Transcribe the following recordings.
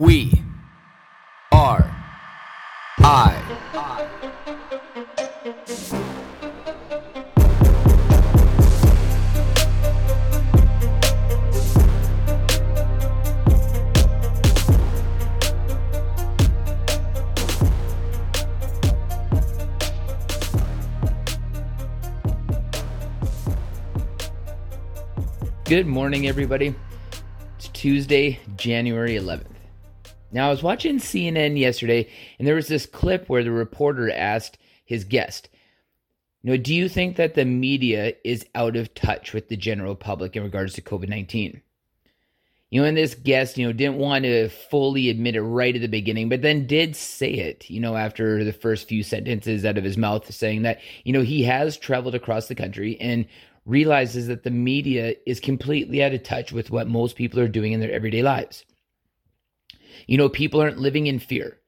We are I. Good morning, everybody. It's Tuesday, January 11th. Now, I was watching CNN yesterday, and there was this clip where the reporter asked his guest, you know, do you think that the media is out of touch with the general public in regards to COVID 19? You know, and this guest, you know, didn't want to fully admit it right at the beginning, but then did say it, you know, after the first few sentences out of his mouth, saying that, you know, he has traveled across the country and realizes that the media is completely out of touch with what most people are doing in their everyday lives. You know, people aren't living in fear.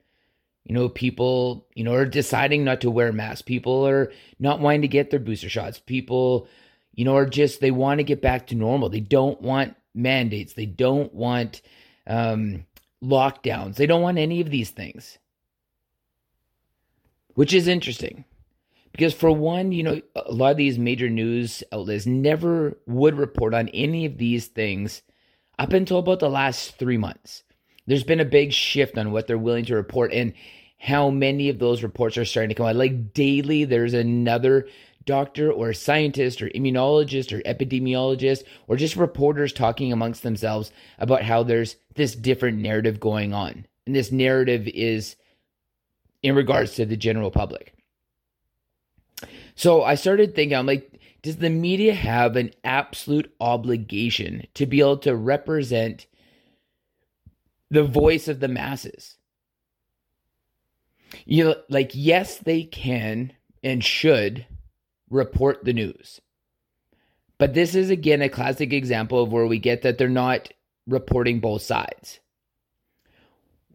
You know, people, you know, are deciding not to wear masks. People are not wanting to get their booster shots. People, you know, are just, they want to get back to normal. They don't want mandates. They don't want um, lockdowns. They don't want any of these things, which is interesting because for one, you know, a lot of these major news outlets never would report on any of these things up until about the last three months. There's been a big shift on what they're willing to report and how many of those reports are starting to come out. Like daily, there's another doctor or scientist or immunologist or epidemiologist or just reporters talking amongst themselves about how there's this different narrative going on. And this narrative is in regards to the general public. So I started thinking, I'm like, does the media have an absolute obligation to be able to represent the voice of the masses? You know, like, yes, they can and should report the news. But this is again a classic example of where we get that they're not reporting both sides.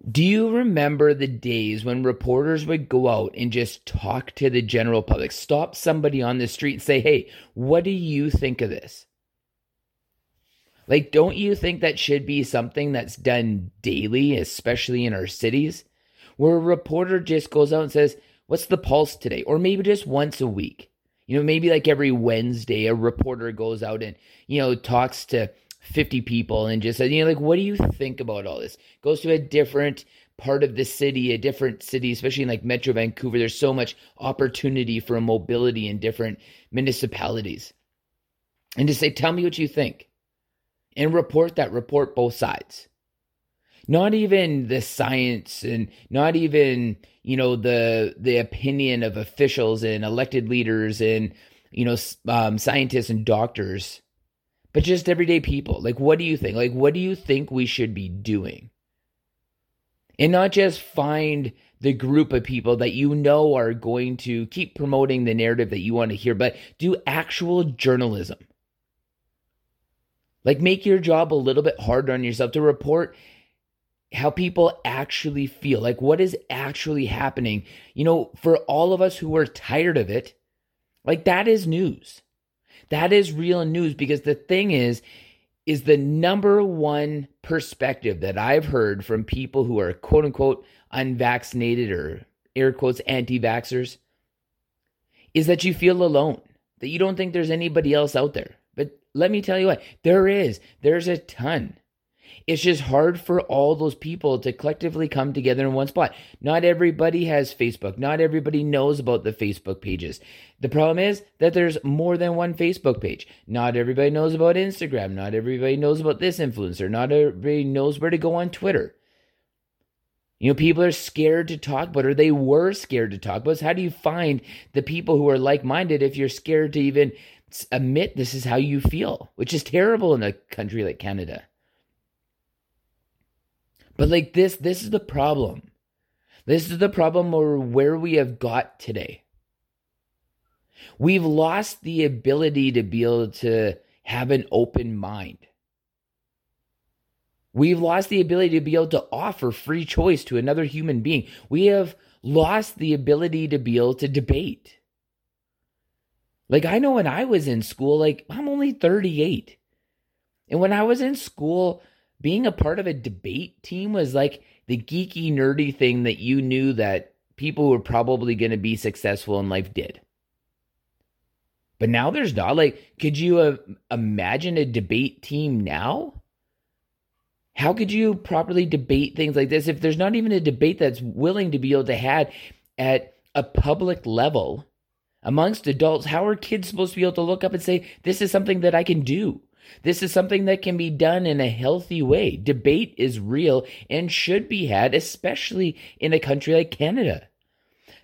Do you remember the days when reporters would go out and just talk to the general public, stop somebody on the street and say, hey, what do you think of this? Like, don't you think that should be something that's done daily, especially in our cities, where a reporter just goes out and says, what's the pulse today? Or maybe just once a week. You know, maybe like every Wednesday, a reporter goes out and, you know, talks to 50 people and just says, you know, like, what do you think about all this? Goes to a different part of the city, a different city, especially in like Metro Vancouver. There's so much opportunity for mobility in different municipalities. And to say, tell me what you think. And report that, report both sides. Not even the science and not even, you know, the the opinion of officials and elected leaders and, you know, um, scientists and doctors but just everyday people. Like, what do you think? Like, what do you think we should be doing? And not just find the group of people that you know are going to keep promoting the narrative that you want to hear, but do actual journalism. Like, make your job a little bit harder on yourself to report how people actually feel. Like, what is actually happening? You know, for all of us who are tired of it, like, that is news. That is real news because the thing is, is the number one perspective that I've heard from people who are quote unquote unvaccinated or air quotes anti vaxxers is that you feel alone, that you don't think there's anybody else out there. Let me tell you what, there is. There's a ton. It's just hard for all those people to collectively come together in one spot. Not everybody has Facebook. Not everybody knows about the Facebook pages. The problem is that there's more than one Facebook page. Not everybody knows about Instagram. Not everybody knows about this influencer. Not everybody knows where to go on Twitter. You know, people are scared to talk about, or they were scared to talk about. So how do you find the people who are like minded if you're scared to even admit this is how you feel, which is terrible in a country like Canada? But like this, this is the problem. This is the problem or where we have got today. We've lost the ability to be able to have an open mind. We've lost the ability to be able to offer free choice to another human being. We have lost the ability to be able to debate. Like, I know when I was in school, like, I'm only 38. And when I was in school, being a part of a debate team was like the geeky, nerdy thing that you knew that people were probably going to be successful in life did. But now there's not. Like, could you uh, imagine a debate team now? How could you properly debate things like this if there's not even a debate that's willing to be able to had at a public level amongst adults? How are kids supposed to be able to look up and say, "This is something that I can do"? This is something that can be done in a healthy way. Debate is real and should be had, especially in a country like Canada.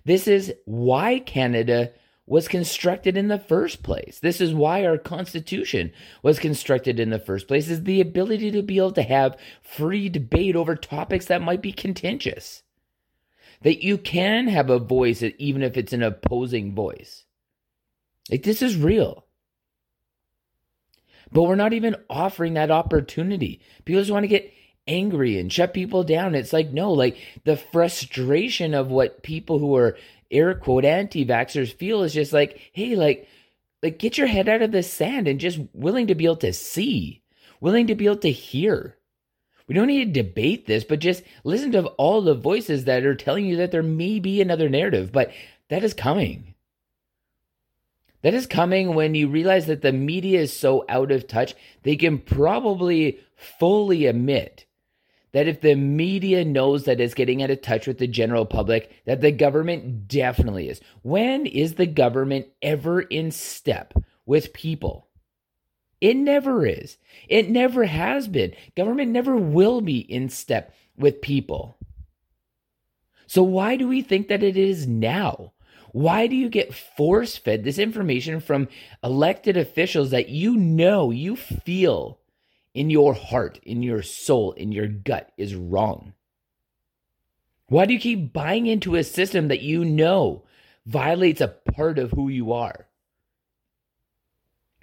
This is why Canada was constructed in the first place. This is why our constitution was constructed in the first place is the ability to be able to have free debate over topics that might be contentious. That you can have a voice even if it's an opposing voice. Like this is real. But we're not even offering that opportunity. People just want to get angry and shut people down. It's like, no, like the frustration of what people who are air quote anti vaxxers feel is just like, hey, like, like get your head out of the sand and just willing to be able to see, willing to be able to hear. We don't need to debate this, but just listen to all the voices that are telling you that there may be another narrative, but that is coming. That is coming when you realize that the media is so out of touch, they can probably fully admit that if the media knows that it's getting out of touch with the general public, that the government definitely is. When is the government ever in step with people? It never is. It never has been. Government never will be in step with people. So, why do we think that it is now? Why do you get force fed this information from elected officials that you know, you feel in your heart, in your soul, in your gut is wrong? Why do you keep buying into a system that you know violates a part of who you are?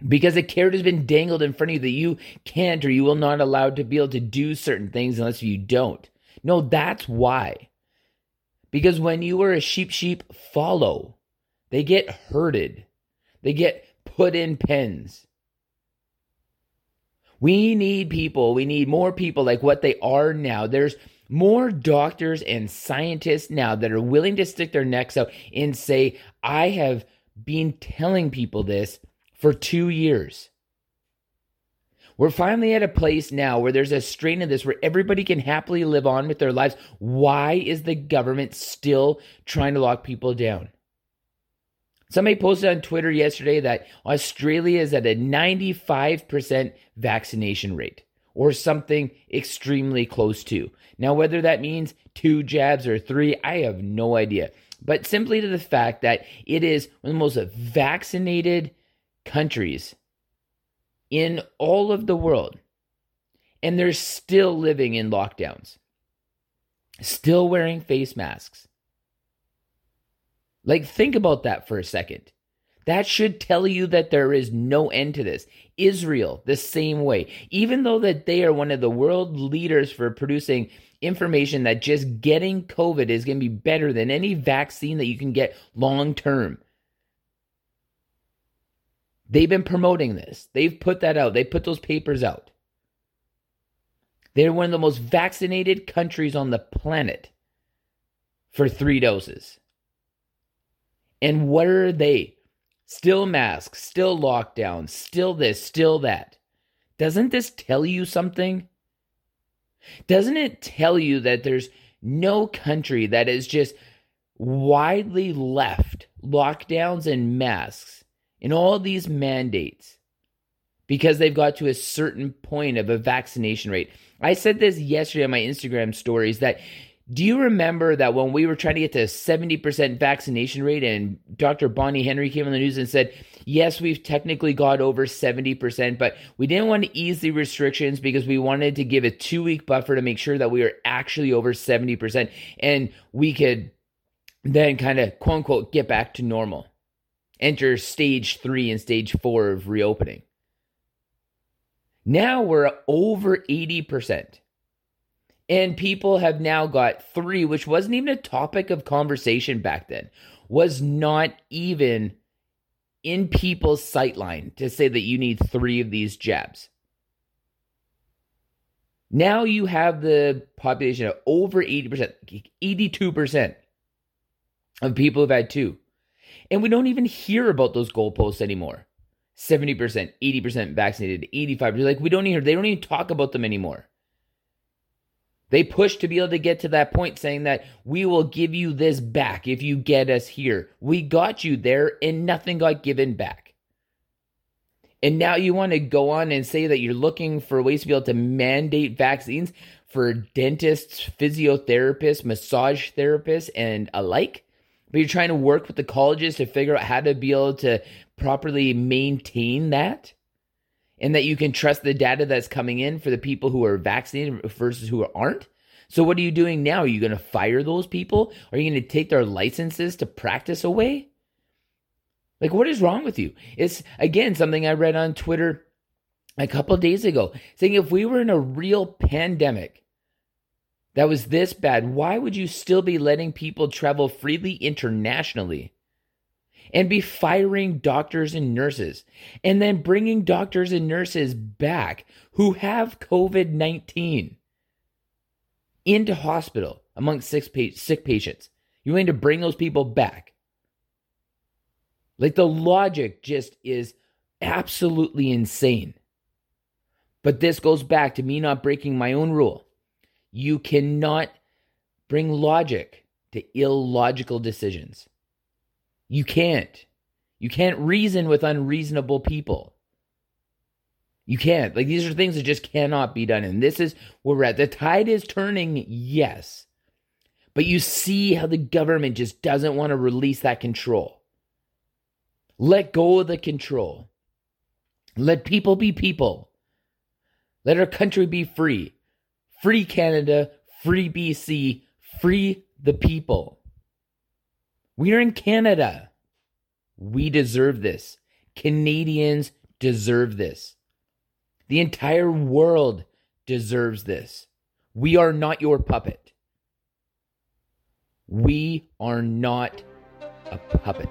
Because a carrot has been dangled in front of you that you can't or you will not allow to be able to do certain things unless you don't. No, that's why. Because when you are a sheep, sheep follow. They get herded, they get put in pens. We need people. We need more people like what they are now. There's more doctors and scientists now that are willing to stick their necks out and say, I have been telling people this for two years. We're finally at a place now where there's a strain of this where everybody can happily live on with their lives. Why is the government still trying to lock people down? Somebody posted on Twitter yesterday that Australia is at a 95% vaccination rate or something extremely close to. Now, whether that means two jabs or three, I have no idea. But simply to the fact that it is one of the most vaccinated countries in all of the world. And they're still living in lockdowns, still wearing face masks. Like, think about that for a second. That should tell you that there is no end to this. Israel, the same way. Even though that they are one of the world leaders for producing information that just getting COVID is going to be better than any vaccine that you can get long term. They've been promoting this. They've put that out. They put those papers out. They're one of the most vaccinated countries on the planet for three doses. And what are they? Still masks, still lockdowns, still this, still that. Doesn't this tell you something? Doesn't it tell you that there's no country that is just widely left lockdowns and masks in all these mandates because they've got to a certain point of a vaccination rate. I said this yesterday on my Instagram stories that do you remember that when we were trying to get to 70% vaccination rate and Dr. Bonnie Henry came on the news and said, yes, we've technically got over 70%, but we didn't want to ease the restrictions because we wanted to give a two week buffer to make sure that we were actually over 70% and we could then kind of quote unquote get back to normal enter stage three and stage four of reopening. Now we're over 80%. And people have now got three, which wasn't even a topic of conversation back then, was not even in people's sightline to say that you need three of these jabs. Now you have the population of over 80%, 82% of people who've had two. And we don't even hear about those goalposts anymore. 70%, 80% vaccinated, 85%. Like we don't even they don't even talk about them anymore. They push to be able to get to that point saying that we will give you this back if you get us here. We got you there and nothing got given back. And now you want to go on and say that you're looking for ways to be able to mandate vaccines for dentists, physiotherapists, massage therapists, and alike? But you're trying to work with the colleges to figure out how to be able to properly maintain that? and that you can trust the data that's coming in for the people who are vaccinated versus who aren't. So what are you doing now? Are you going to fire those people? Are you going to take their licenses to practice away? Like what is wrong with you? It's again something I read on Twitter a couple days ago saying if we were in a real pandemic that was this bad, why would you still be letting people travel freely internationally? and be firing doctors and nurses and then bringing doctors and nurses back who have COVID 19 into hospital amongst sick, sick patients. You want to bring those people back. Like the logic just is absolutely insane. But this goes back to me not breaking my own rule. You cannot bring logic to illogical decisions. You can't. You can't reason with unreasonable people. You can't. Like these are things that just cannot be done. And this is where we're at. The tide is turning, yes. But you see how the government just doesn't want to release that control. Let go of the control. Let people be people. Let our country be free. Free Canada, free BC, free the people. We are in Canada. We deserve this. Canadians deserve this. The entire world deserves this. We are not your puppet. We are not a puppet.